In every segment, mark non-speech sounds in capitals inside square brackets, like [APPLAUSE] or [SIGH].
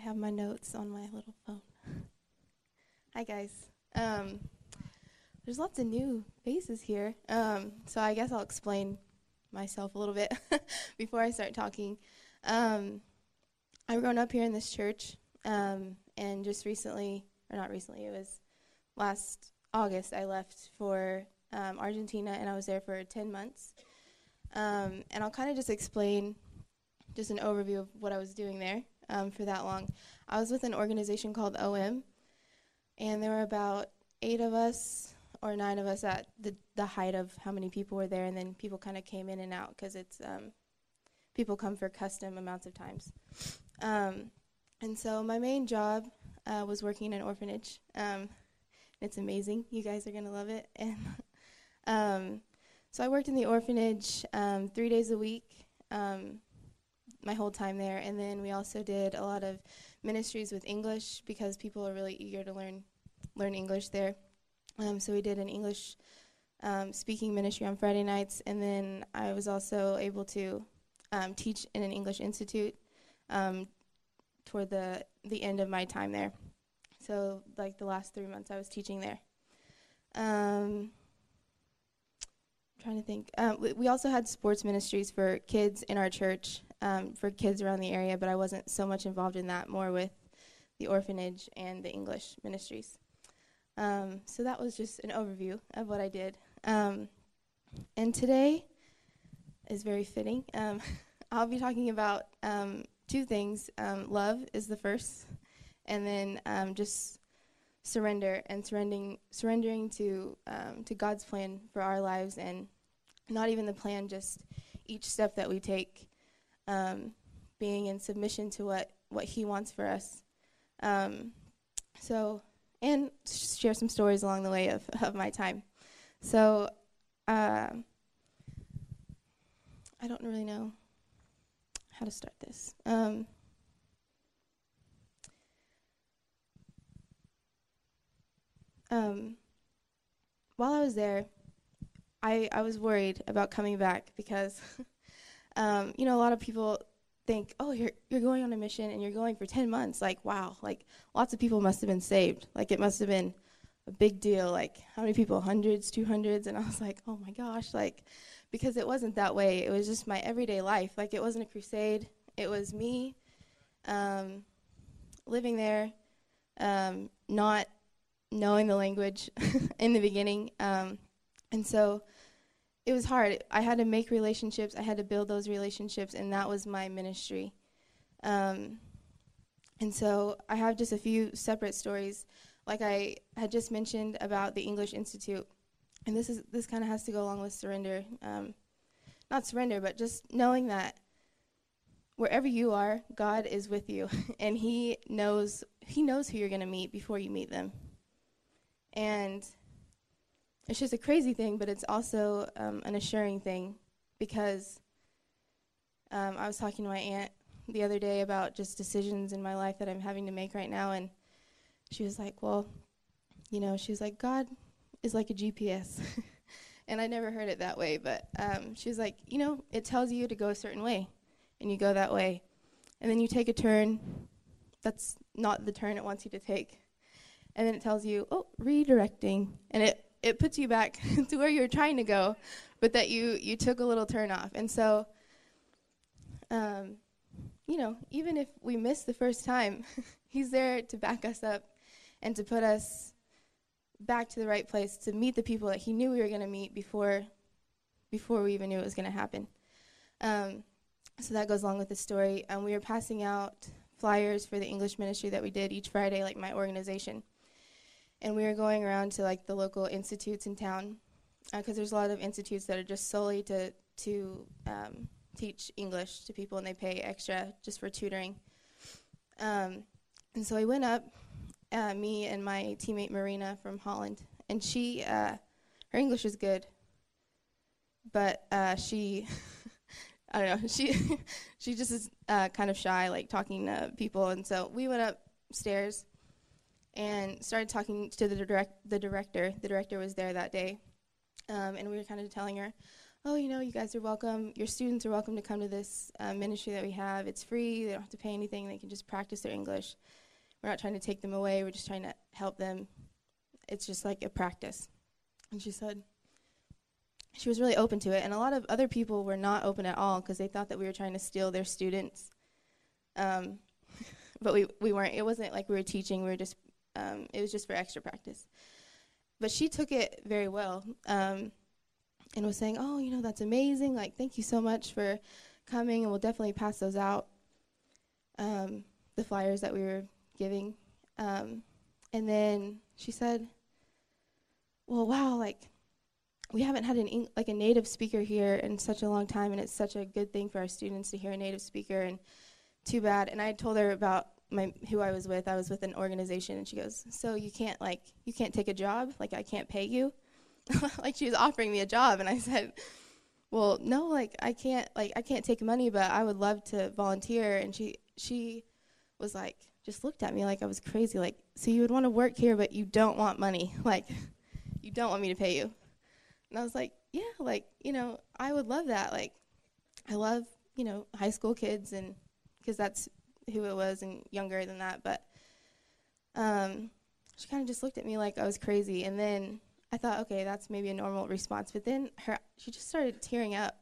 have my notes on my little phone. [LAUGHS] Hi, guys. Um, there's lots of new faces here, um, so I guess I'll explain myself a little bit [LAUGHS] before I start talking. Um, I've grown up here in this church, um, and just recently, or not recently, it was last August, I left for um, Argentina, and I was there for 10 months. Um, and I'll kind of just explain just an overview of what I was doing there um, for that long. I was with an organization called OM, and there were about eight of us or nine of us at the, the height of how many people were there, and then people kind of came in and out because it's um, people come for custom amounts of times. Um, and so my main job uh, was working in an orphanage. Um, it's amazing. You guys are gonna love it. [LAUGHS] And um, so I worked in the orphanage um, three days a week, um, my whole time there. And then we also did a lot of ministries with English because people are really eager to learn learn English there. Um, so we did an English um, speaking ministry on Friday nights, and then I was also able to um, teach in an English institute um, toward the the end of my time there. So like the last three months, I was teaching there. Um, trying to think. Um, we, we, also had sports ministries for kids in our church, um, for kids around the area, but I wasn't so much involved in that. More with the orphanage and the English ministries. Um, so that was just an overview of what I did. Um, and today is very fitting. Um, [LAUGHS] I'll be talking about um, two things. Um, love is the first, and then um, just surrender and surrendering, surrendering to to God's plan for our lives, and not even the plan, just each step that we take, being in submission to what what He wants for us. so and share some stories along the way of, of my time. So, uh, I don't really know how to start this. Um, um, while I was there, I, I was worried about coming back because, [LAUGHS] um, you know, a lot of people think, oh, you're you're going on a mission and you're going for 10 months. Like, wow, like lots of people must have been saved. Like it must have been a big deal. Like how many people? Hundreds, two hundreds, and I was like, oh my gosh, like because it wasn't that way. It was just my everyday life. Like it wasn't a crusade. It was me um, living there, um, not knowing the language [LAUGHS] in the beginning, um, and so it was hard. I had to make relationships. I had to build those relationships, and that was my ministry. Um, and so I have just a few separate stories, like I had just mentioned about the English Institute, and this is this kind of has to go along with surrender, um, not surrender, but just knowing that wherever you are, God is with you, [LAUGHS] and He knows He knows who you're going to meet before you meet them, and it's just a crazy thing, but it's also um, an assuring thing because um, I was talking to my aunt the other day about just decisions in my life that I'm having to make right now, and she was like, "Well, you know," she was like, "God is like a GPS," [LAUGHS] and I never heard it that way, but um, she was like, "You know, it tells you to go a certain way, and you go that way, and then you take a turn that's not the turn it wants you to take, and then it tells you, oh, redirecting, and it it puts you back [LAUGHS] to where you're trying to go, but that you you took a little turn off. And so, um, you know, even if we miss the first time, [LAUGHS] He's there to back us up and to put us back to the right place to meet the people that He knew we were going to meet before before we even knew it was going to happen. Um, so that goes along with the story. Um, we were passing out flyers for the English ministry that we did each Friday, like my organization and we were going around to like the local institutes in town because uh, there's a lot of institutes that are just solely to to um, teach English to people, and they pay extra just for tutoring. Um, and so I went up, uh, me and my teammate Marina from Holland, and she, uh, her English is good, but uh, she, [LAUGHS] I don't know, [LAUGHS] she, she just is uh, kind of shy, like talking to people, and so we went upstairs and started talking to the direct the director. The director was there that day, um, and we were kind of telling her, oh, you know, you guys are welcome. Your students are welcome to come to this uh, ministry that we have. It's free. They don't have to pay anything. They can just practice their English. We're not trying to take them away. We're just trying to help them. It's just like a practice. And she said, she was really open to it. And a lot of other people were not open at all because they thought that we were trying to steal their students. Um, [LAUGHS] but we, we weren't. It wasn't like we were teaching. We were just, um, it was just for extra practice. But she took it very well. Um, and was saying, "Oh, you know, that's amazing. Like, thank you so much for coming, and we'll definitely pass those out." Um, the flyers that we were giving, um, and then she said, "Well, wow, like." We haven't had an like a native speaker here in such a long time, and it's such a good thing for our students to hear a native speaker. And too bad. And I told her about my who I was with. I was with an organization, and she goes, "So you can't like you can't take a job? Like I can't pay you?" [LAUGHS] like she was offering me a job and I said, "Well, no, like I can't like I can't take money, but I would love to volunteer." And she she was like just looked at me like I was crazy like, "So you would want to work here but you don't want money. [LAUGHS] Like you don't want me to pay you." And I was like, "Yeah, like, you know, I would love that. Like I love, you know, high school kids and cuz that's who it was and younger than that, but um she kind of just looked at me like I was crazy and then I thought, okay, that's maybe a normal response. But then her, she just started tearing up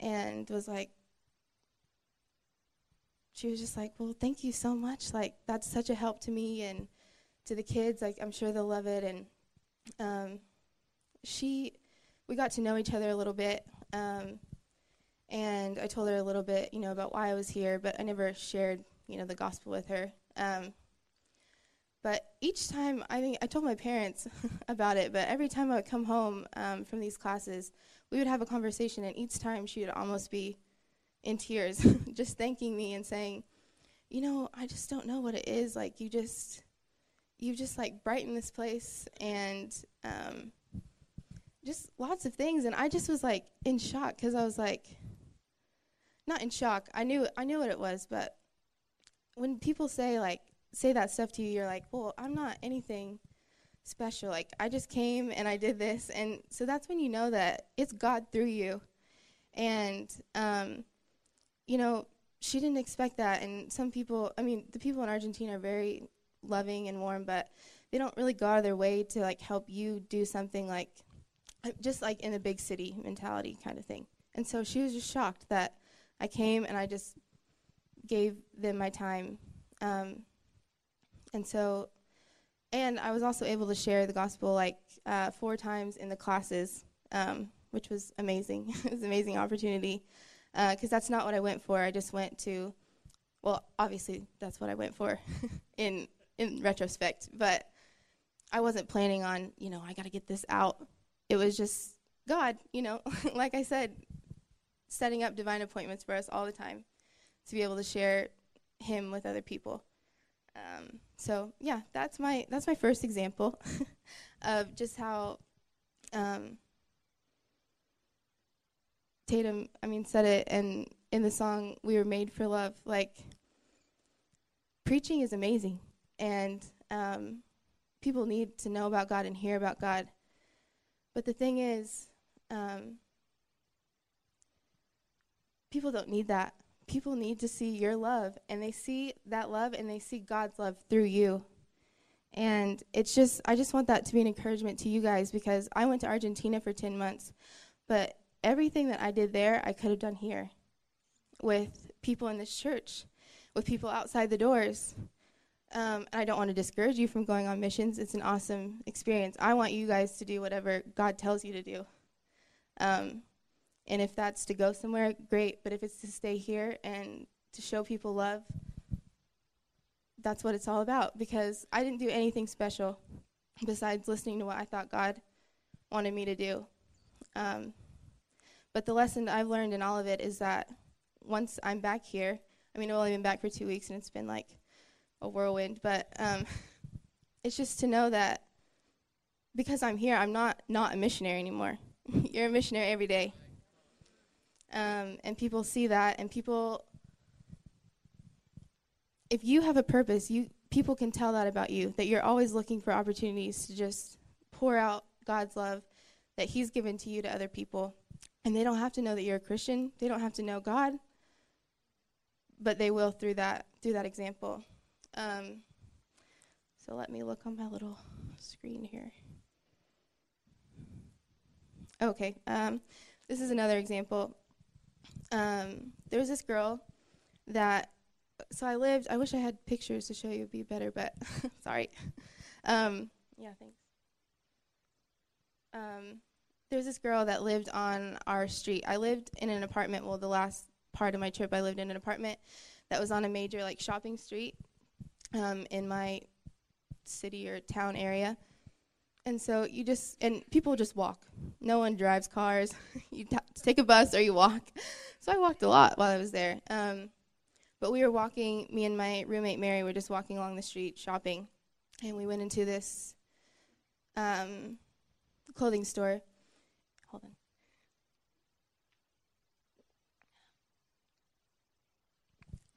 and was like, she was just like, well, thank you so much. Like, that's such a help to me and to the kids. Like, I'm sure they'll love it. And um, she, we got to know each other a little bit. Um, and I told her a little bit, you know, about why I was here, but I never shared, you know, the gospel with her. Um, but each time, I think I told my parents [LAUGHS] about it, but every time I would come home um, from these classes, we would have a conversation, and each time she would almost be in tears, [LAUGHS] just thanking me and saying, you know, I just don't know what it is. Like, you just, you just like brighten this place, and um, just lots of things. And I just was like in shock because I was like, not in shock. I knew, I knew what it was, but when people say like say that stuff to you, you're like, well, I'm not anything special. Like, I just came and I did this. And so that's when you know that it's God through you. And, um, you know, she didn't expect that. And some people, I mean, the people in Argentina are very loving and warm, but they don't really go out of their way to, like, help you do something like, just like in a big city mentality kind of thing. And so she was just shocked that I came and I just gave them my time. Um, and so, and I was also able to share the gospel like uh, four times in the classes, um, which was amazing. [LAUGHS] it was an amazing opportunity because uh, that's not what I went for. I just went to, well, obviously that's what I went for [LAUGHS] in in retrospect, but I wasn't planning on, you know, I got to get this out. It was just God, you know, [LAUGHS] like I said, setting up divine appointments for us all the time to be able to share Him with other people. Um, so yeah, that's my that's my first example [LAUGHS] of just how um, Tatum, I mean, said it, and in the song "We Were Made for Love," like preaching is amazing, and um, people need to know about God and hear about God. But the thing is, um, people don't need that people need to see your love and they see that love and they see God's love through you. And it's just, I just want that to be an encouragement to you guys because I went to Argentina for 10 months, but everything that I did there, I could have done here with people in this church, with people outside the doors. Um, and I don't want to discourage you from going on missions. It's an awesome experience. I want you guys to do whatever God tells you to do. Um, and if that's to go somewhere, great. But if it's to stay here and to show people love, that's what it's all about. Because I didn't do anything special besides listening to what I thought God wanted me to do. Um, but the lesson I've learned in all of it is that once I'm back here, I mean, I've only been back for two weeks and it's been like a whirlwind, but um, [LAUGHS] it's just to know that because I'm here, I'm not not a missionary anymore. [LAUGHS] You're a missionary every day um, and people see that, and people, if you have a purpose, you people can tell that about you. That you're always looking for opportunities to just pour out God's love that He's given to you to other people. And they don't have to know that you're a Christian. They don't have to know God, but they will through that through that example. Um, so let me look on my little screen here. Okay, um, this is another example. Um, there was this girl that, so I lived, I wish I had pictures to show you, it'd be better, but [LAUGHS] sorry. Um, yeah, thanks. Um, there was this girl that lived on our street. I lived in an apartment, well, the last part of my trip, I lived in an apartment that was on a major, like, shopping street um, in my city or town area. And so you just, and people just walk. No one drives cars. [LAUGHS] you t- take a bus or you walk. [LAUGHS] So I walked a lot while I was there. Um, but we were walking, me and my roommate Mary were just walking along the street shopping. And we went into this um, clothing store. Hold on.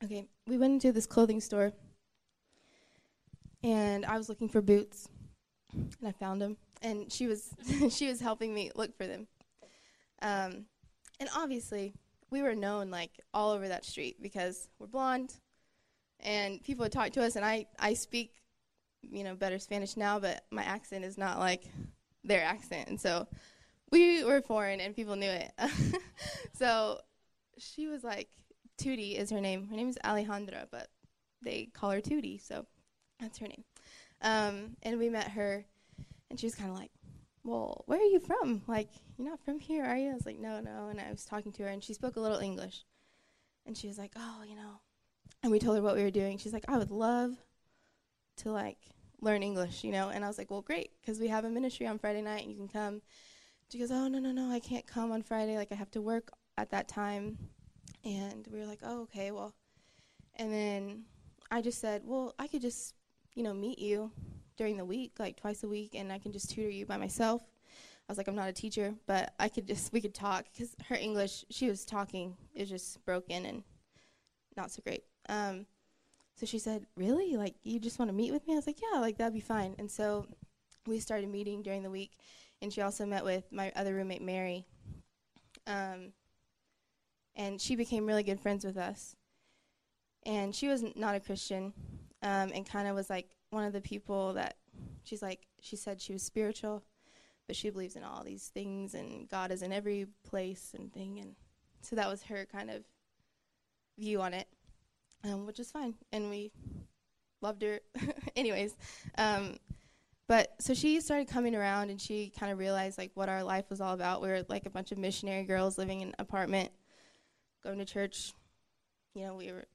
Okay, we went into this clothing store and I was looking for boots, and I found them. And she was [LAUGHS] she was helping me look for them. Um, and obviously, we were known like all over that street because we're blonde, and people would talk to us. And I I speak, you know, better Spanish now, but my accent is not like their accent, and so we were foreign, and people knew it. [LAUGHS] so she was like, Tootie is her name. Her name is Alejandra, but they call her Tootie. So that's her name. Um, and we met her, and she was kind of like, "Well, where are you from? Like, you're not from here, are you?" I was like, "No, no." And I was talking to her, and she spoke a little English, and she was like, "Oh, you know," and we told her what we were doing. She's like, "I would love to like learn English, you know." And I was like, "Well, great, because we have a ministry on Friday night, and you can come." She goes, "Oh, no, no, no, I can't come on Friday. Like, I have to work at that time." And we were like, "Oh, okay, well." And then I just said, "Well, I could just you know, meet you during the week, like twice a week, and I can just tutor you by myself. I was like, I'm not a teacher, but I could just, [LAUGHS] we could talk, because her English, she was talking, is just broken and not so great. Um, so she said, Really? Like, you just want to meet with me? I was like, Yeah, like, that'd be fine. And so we started meeting during the week, and she also met with my other roommate, Mary. Um, and she became really good friends with us. And she was not a Christian, um, and kind of was like one of the people that she's like she said she was spiritual, but she believes in all these things and God is in every place and thing, and so that was her kind of view on it, um, which is fine, and we loved her, [LAUGHS] anyways. Um, but so she started coming around, and she kind of realized like what our life was all about. We were like a bunch of missionary girls living in an apartment, going to church. You know, we were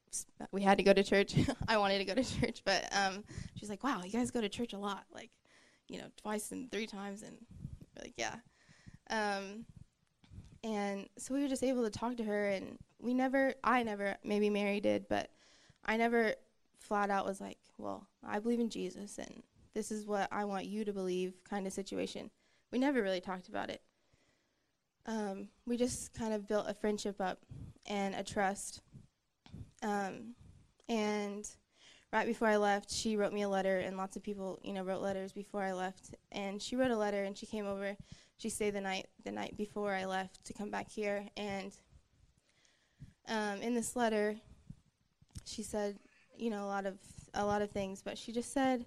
we had to go to church. [LAUGHS] I wanted to go to church, but um, she's like, "Wow, you guys go to church a lot, like, you know, twice and three times." And like, yeah. Um, and so we were just able to talk to her, and we never, I never, maybe Mary did, but I never flat out was like, "Well, I believe in Jesus, and this is what I want you to believe," kind of situation. We never really talked about it. Um, we just kind of built a friendship up and a trust um, and right before I left, she wrote me a letter, and lots of people, you know, wrote letters before I left. And she wrote a letter, and she came over. She stayed the night the night before I left to come back here. And um, in this letter, she said, you know, a lot of a lot of things, but she just said,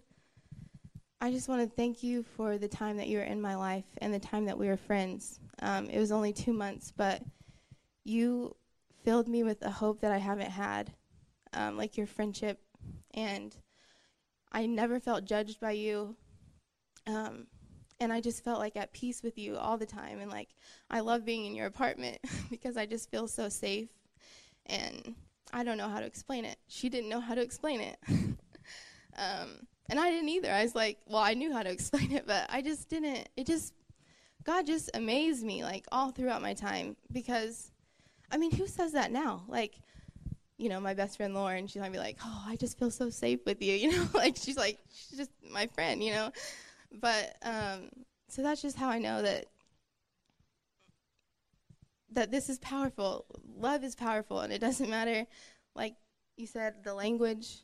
"I just want to thank you for the time that you were in my life and the time that we were friends. Um, it was only two months, but you filled me with a hope that I haven't had, um, like your friendship. And I never felt judged by you. Um, and I just felt like at peace with you all the time. And like, I love being in your apartment [LAUGHS] because I just feel so safe. And I don't know how to explain it. She didn't know how to explain it. [LAUGHS] um, and I didn't either. I was like, well, I knew how to [LAUGHS] explain it, but I just didn't. It just, God just amazed me like all throughout my time because I mean, who says that now? Like, you know, my best friend Lauren, she's gonna be like, "Oh, I just feel so safe with you," [LAUGHS] you know, like she's like, she's just my friend, you know. But um, so that's just how I know that that this is powerful. Love is powerful, and it doesn't matter, like you said, the language.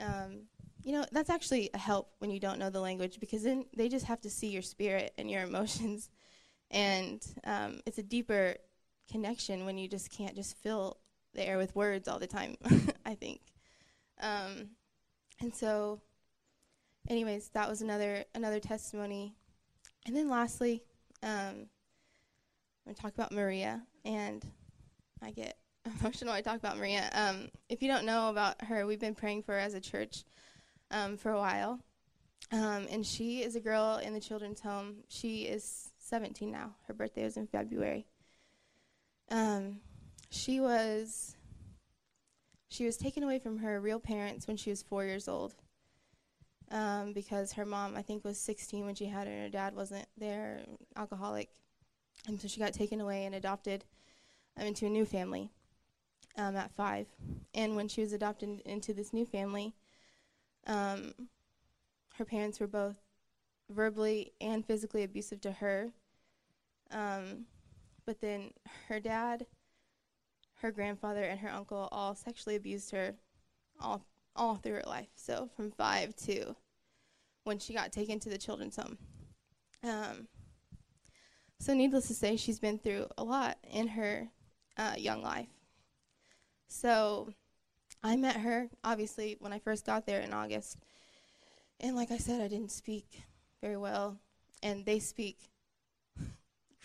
Um, you know, that's actually a help when you don't know the language because then they just have to see your spirit and your emotions and um, it's a deeper connection when you just can't just fill the air with words all the time. [LAUGHS] I think, um, and so, anyways, that was another another testimony, and then lastly, um, I'm gonna talk about Maria, and I get [LAUGHS] emotional. when I talk about Maria. Um, if you don't know about her, we've been praying for her as a church um, for a while. Um, and she is a girl in the children's home. She is 17 now. Her birthday was in February. Um, she was she was taken away from her real parents when she was four years old. Um, because her mom, I think, was 16 when she had her, and her dad wasn't there, alcoholic, and so she got taken away and adopted um, into a new family um, at five. And when she was adopted into this new family, um, her parents were both verbally and physically abusive to her. Um, but then her dad, her grandfather, and her uncle all sexually abused her all all through her life. So from five to when she got taken to the children's home. Um, so needless to say, she's been through a lot in her uh, young life. So I met her, obviously, when I first got there in August. And like I said, I didn't speak very well. And they speak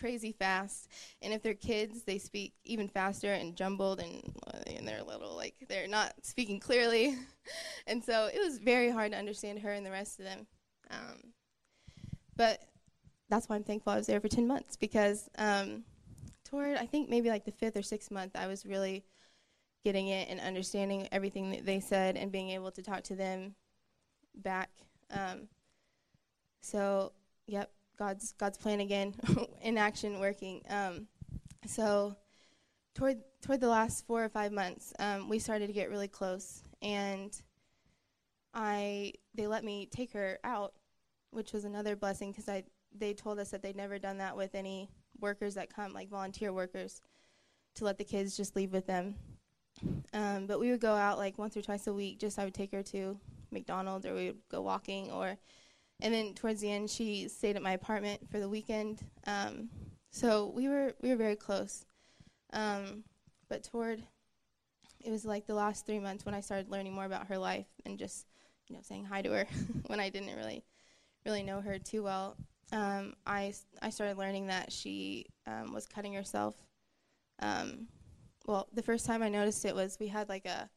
crazy fast. And if they're kids, they speak even faster and jumbled, and, and they're little, like they're not speaking clearly. [LAUGHS] and so it was very hard to understand her and the rest of them. Um, but that's why I'm thankful I was there for 10 months because um, toward, I think maybe like the fifth or sixth month, I was really getting it and understanding everything that they said and being able to talk to them back. Um, so, yep, God's God's plan again [LAUGHS] in action, working. Um, so, toward toward the last four or five months, um, we started to get really close, and I they let me take her out, which was another blessing because I they told us that they'd never done that with any workers that come, like volunteer workers, to let the kids just leave with them. Um, but we would go out like once or twice a week. Just I would take her to McDonald's, or we would go walking, or and then towards the end, she stayed at my apartment for the weekend. Um, so we were we were very close. Um, but toward it was like the last three months when I started learning more about her life and just you know saying hi to her [LAUGHS] when I didn't really really know her too well. Um, I I started learning that she um, was cutting herself. Um, well, the first time I noticed it was we had like a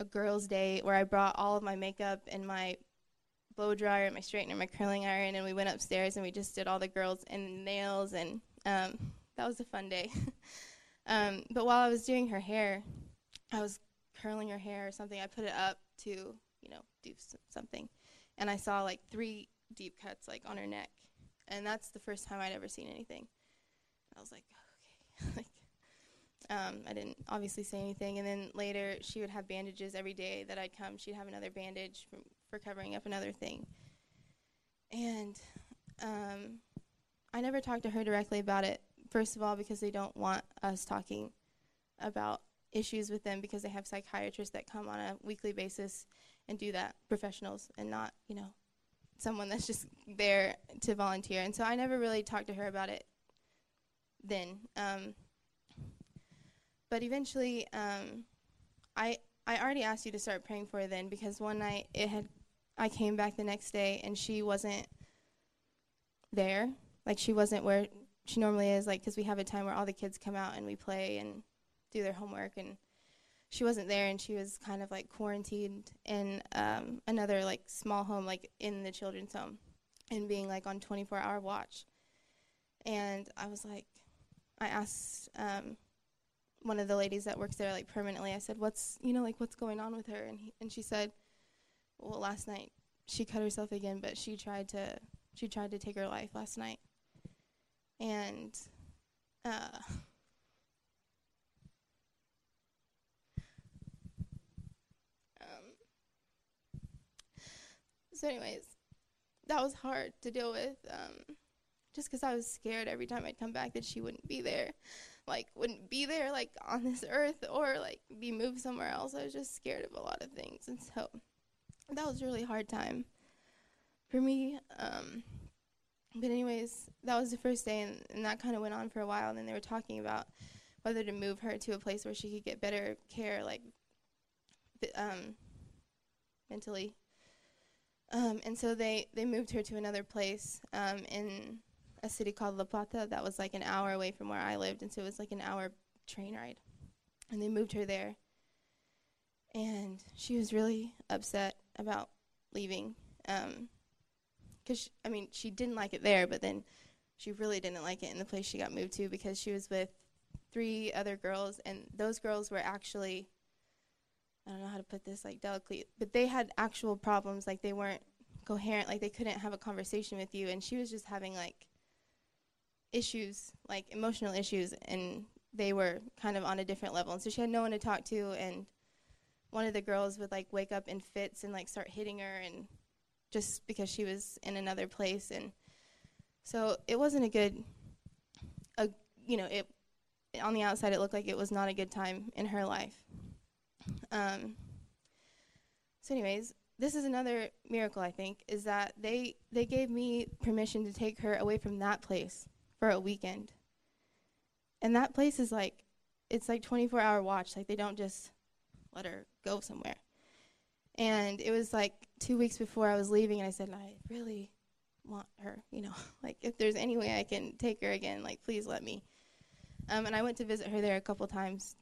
a girls' day where I brought all of my makeup and my blow dryer, my straightener, my curling iron, and we went upstairs and we just did all the girls and nails, and um, that was a fun day. [LAUGHS] um, but while I was doing her hair, I was curling her hair or something. I put it up to you know do s- something, and I saw like three deep cuts like on her neck, and that's the first time I'd ever seen anything. I was like, okay, [LAUGHS] like um, I didn't obviously say anything. And then later, she would have bandages every day that I'd come. She'd have another bandage from, for covering up another thing. And um, I never talked to her directly about it. First of all, because they don't want us talking about issues with them because they have psychiatrists that come on a weekly basis and do that, professionals, and not, you know, someone that's just there to volunteer. And so I never really talked to her about it then. Um, but eventually, um, I I already asked you to start praying for her then because one night it had I came back the next day and she wasn't there. Like she wasn't where she normally is. Like because we have a time where all the kids come out and we play and do their homework and she wasn't there and she was kind of like quarantined in um, another like small home like in the children's home and being like on 24 hour watch and i was like i asked um, one of the ladies that works there like permanently i said what's you know like what's going on with her and, he, and she said well last night she cut herself again but she tried to she tried to take her life last night. And uh, um, so anyways that was hard to deal with um, just because i was scared every time i'd come back that she wouldn't be there like wouldn't be there like on this earth or like be moved somewhere else. I was just scared of a lot of things. And so that was a really hard time for me um, but anyways, that was the first day, and, and that kind of went on for a while. And then they were talking about whether to move her to a place where she could get better care, like um, mentally. Um, and so they they moved her to another place um, in a city called La Plata that was like an hour away from where I lived, and so it was like an hour train ride. And they moved her there, and she was really upset about leaving. Um, because I mean she didn't like it there, but then she really didn't like it in the place she got moved to because she was with three other girls, and those girls were actually I don't know how to put this like delicately, but they had actual problems. Like they weren't coherent. Like they couldn't have a conversation with you, and she was just having like issues, like emotional issues, and they were kind of on a different level. And so she had no one to talk to, and one of the girls would like wake up in fits and like start hitting her, and just because she was in another place, and so it wasn't a good, a you know it on the outside it looked like it was not a good time in her life. Um, so, anyways, this is another miracle I think is that they they gave me permission to take her away from that place for a weekend. And that place is like it's like 24 hour watch. Like they don't just let her go somewhere. And it was like two weeks before I was leaving, and I said, I really want her, you know, [LAUGHS] like if there's any way I can take her again, like please let me. Um, and I went to visit her there a couple times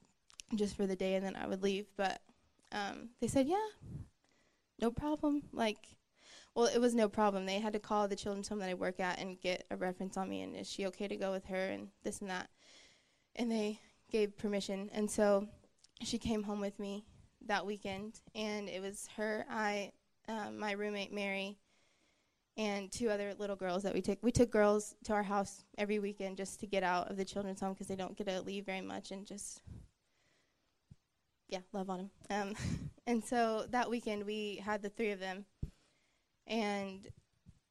just for the day and then I would leave. But um, they said, yeah, no problem. Like, well, it was no problem. They had to call the children's home that I work at and get a reference on me and is she okay to go with her and this and that. And they gave permission. And so she came home with me that weekend and it was her, I, um, my roommate Mary, and two other little girls that we took. We took girls to our house every weekend just to get out of the children's home because they don't get to leave very much and just yeah, love on them. Um, [LAUGHS] and so that weekend we had the three of them, and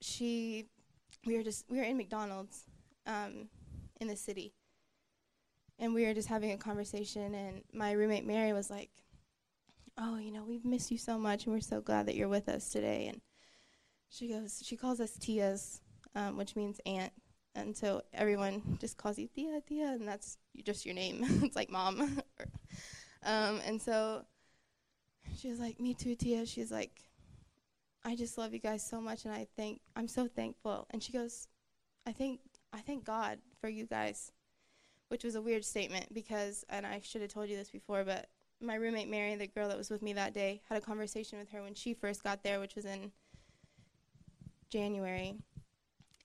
she, we were just we were in McDonald's, um, in the city, and we were just having a conversation, and my roommate Mary was like, "Oh, you know, we've missed you so much, and we're so glad that you're with us today." And she goes, she calls us tias, um, which means aunt, and so everyone just calls you tia, tia, and that's just your name. [LAUGHS] it's like mom. [LAUGHS] Um, and so she was like, Me too, Tia. She's like, I just love you guys so much and I think I'm so thankful. And she goes, I think I thank God for you guys. Which was a weird statement because and I should have told you this before, but my roommate Mary, the girl that was with me that day, had a conversation with her when she first got there, which was in January.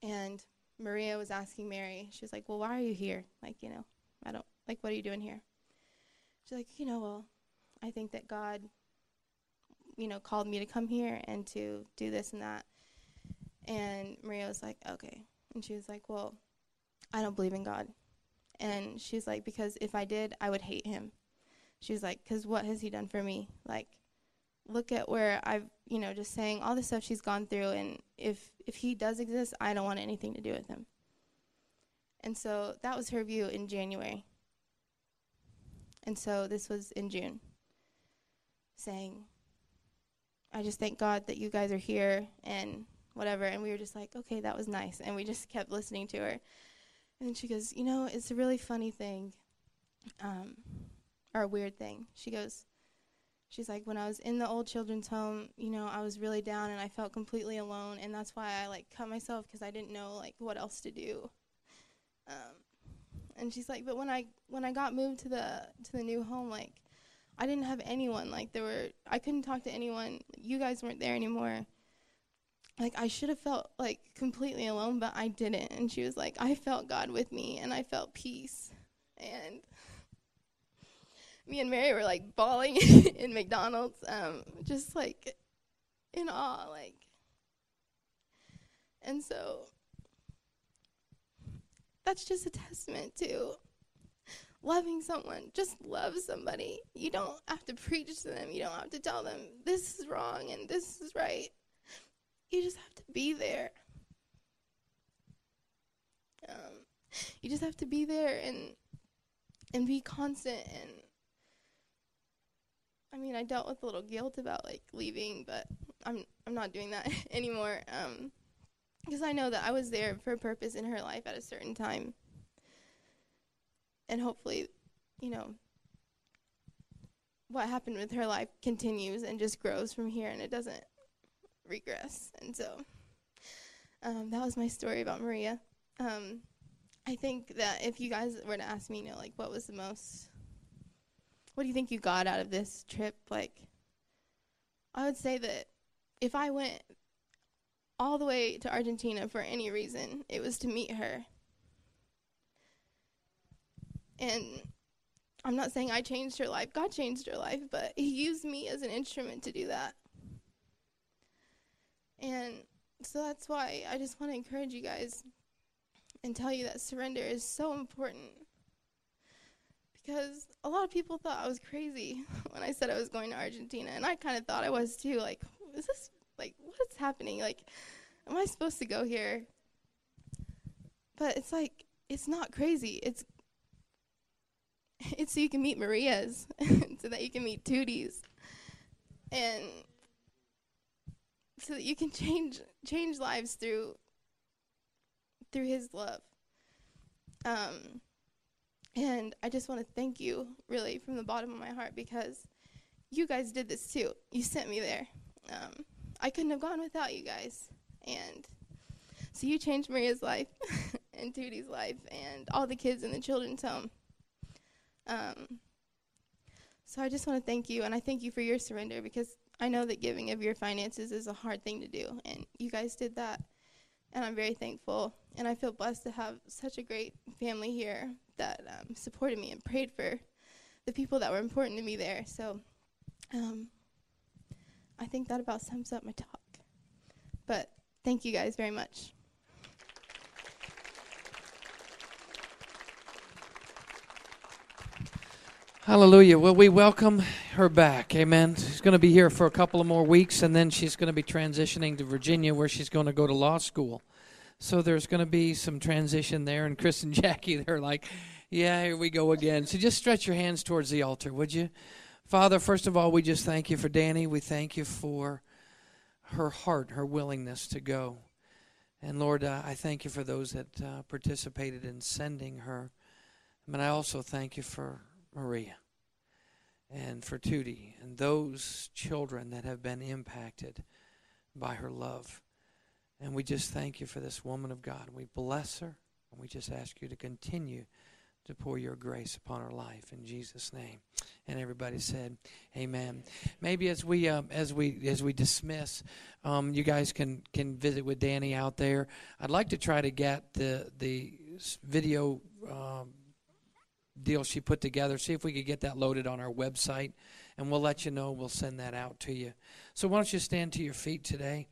And Maria was asking Mary, she was like, Well, why are you here? Like, you know, I don't like what are you doing here? She's like, you know, well, I think that God, you know, called me to come here and to do this and that. And Maria was like, okay. And she was like, well, I don't believe in God. And she's like, because if I did, I would hate him. She's like, because what has he done for me? Like, look at where I've, you know, just saying all the stuff she's gone through. And if if he does exist, I don't want anything to do with him. And so that was her view in January. And so this was in June, saying, I just thank God that you guys are here and whatever. And we were just like, okay, that was nice. And we just [LAUGHS] kept listening to her. And she goes, you know, it's a really funny thing, um, or a weird thing. She goes, she's like, when I was in the old children's home, you know, I was really down and I felt completely alone. And that's why I like cut myself because I didn't know like what else to do. Um, and she's like, but when I when I got moved to the to the new home, like I didn't have anyone. Like there were I couldn't talk to anyone. You guys weren't there anymore. Like I should have felt like completely alone, but I didn't. And she was like, I felt God with me and I felt peace. And me and Mary were like bawling [LAUGHS] in McDonald's, um, just like in awe, like. And so that's just a testament to loving someone. Just love somebody. You don't have to preach to them. You don't have to tell them this is wrong and this is right. You just have to be there. Um, you just have to be there and and be constant and I mean I dealt with a little guilt about like leaving, but I'm I'm not doing that [LAUGHS] anymore. Um, because I know that I was there for a purpose in her life at a certain time. And hopefully, you know, what happened with her life continues and just grows from here and it doesn't regress. And so um, that was my story about Maria. Um, I think that if you guys were to ask me, you know, like, what was the most, what do you think you got out of this trip? Like, I would say that if I went all the way to Argentina for any reason, it was to meet her. And I'm not saying I changed her life, God changed her life, but He used me as an instrument to do that. And so that's why I just want to encourage you guys and tell you that surrender is so important. Because a lot of people thought I was crazy [LAUGHS] when I said I was going to Argentina, and I kind of thought I was too. Like, is this like what's happening? Like, am I supposed to go here? But it's like it's not crazy. It's it's so you can meet Marias, [LAUGHS] so that you can meet Tooties, and so that you can change change lives through through His love. Um, and I just want to thank you, really, from the bottom of my heart, because you guys did this too. You sent me there. Um, I couldn't have gone without you guys, and so you changed Maria's life [LAUGHS] and Tootie's life and all the kids in the children's home. Um, so I just want to thank you, and I thank you for your surrender because I know that giving of your finances is a hard thing to do, and you guys did that, and I'm very thankful. And I feel blessed to have such a great family here that um, supported me and prayed for the people that were important to me there. So um, I think that about sums up my talk. But thank you guys very much. Hallelujah. Well, we welcome her back. Amen. She's going to be here for a couple of more weeks, and then she's going to be transitioning to Virginia, where she's going to go to law school. So there's going to be some transition there. And Chris and [LAUGHS] Jackie, they're like, yeah, here we go again. So just stretch your hands towards the altar, would you? Father, first of all, we just thank you for Danny. We thank you for her heart, her willingness to go. And Lord, uh, I thank you for those that uh, participated in sending her. But I also thank you for Maria and for Tootie and those children that have been impacted by her love. And we just thank you for this woman of God. We bless her and we just ask you to continue to pour your grace upon her life in Jesus' name. And everybody said, "Amen." Maybe as we um, as we as we dismiss, um, you guys can can visit with Danny out there. I'd like to try to get the the video. Um, deal she put together. See if we could get that loaded on our website, and we'll let you know. We'll send that out to you. So why don't you stand to your feet today?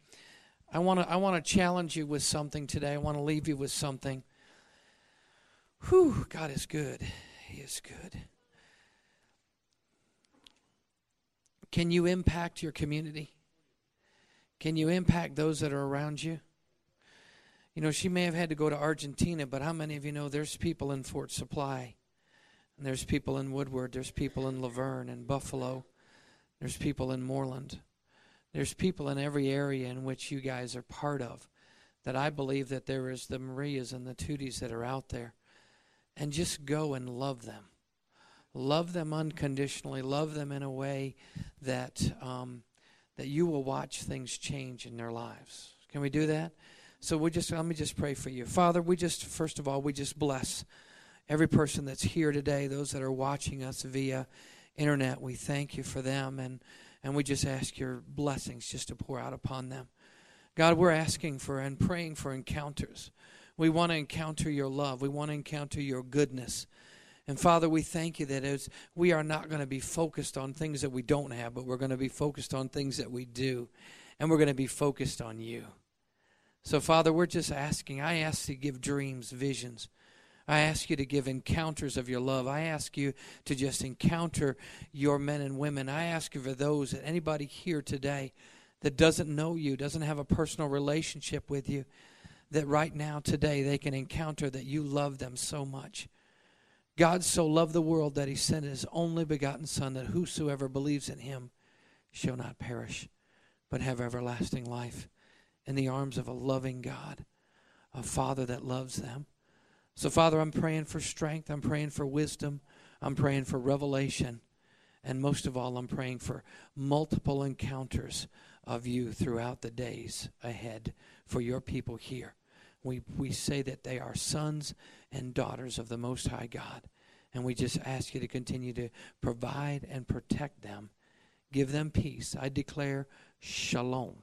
I want to I want to challenge you with something today. I want to leave you with something. Whew, God is good. He is good. Can you impact your community? Can you impact those that are around you? You know, she may have had to go to Argentina, but how many of you know there's people in Fort Supply and there's people in Woodward, there's people in Laverne and Buffalo, there's people in Mooreland. There's people in every area in which you guys are part of. That I believe that there is the Marias and the Tooties that are out there. And just go and love them. Love them unconditionally. Love them in a way that um, that you will watch things change in their lives. Can we do that? So we just let me just pray for you. Father, we just first of all, we just bless every person that's here today, those that are watching us via internet. We thank you for them and, and we just ask your blessings just to pour out upon them. God, we're asking for and praying for encounters. We want to encounter your love. We want to encounter your goodness. And Father, we thank you that as we are not going to be focused on things that we don't have, but we're going to be focused on things that we do. And we're going to be focused on you. So, Father, we're just asking. I ask to give dreams, visions. I ask you to give encounters of your love. I ask you to just encounter your men and women. I ask you for those that anybody here today that doesn't know you, doesn't have a personal relationship with you, that right now, today, they can encounter that you love them so much. God so loved the world that he sent his only begotten Son, that whosoever believes in him shall not perish, but have everlasting life. in the arms of a loving God, a Father that loves them. So, Father, I'm praying for strength. I'm praying for wisdom. I'm praying for revelation. And most of all, I'm praying for multiple encounters of you throughout the days ahead for your people here. We, we say that they are sons and daughters of the Most High God. And we just ask you to continue to provide and protect them. Give them peace. I declare shalom,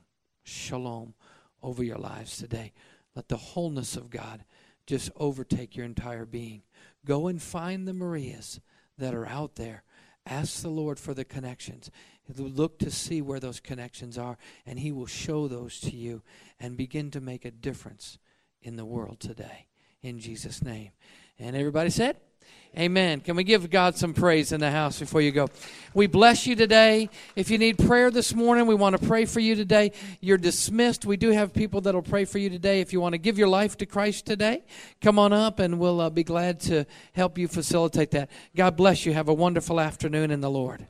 shalom over your lives today. Let the wholeness of God just overtake your entire being. Go and find the Marias that are out there. Ask the Lord for the connections. Look to see where those connections are, and He will show those to you and begin to make a difference in the world today. In Jesus' name. And everybody said, Amen. Can we give God some praise in the house before you go? We bless you today. If you need prayer this morning, we want to pray for you today. You're dismissed. We do have people that will pray for you today. If you want to give your life to Christ today, come on up and we'll uh, be glad to help you facilitate that. God bless you. Have a wonderful afternoon in the Lord.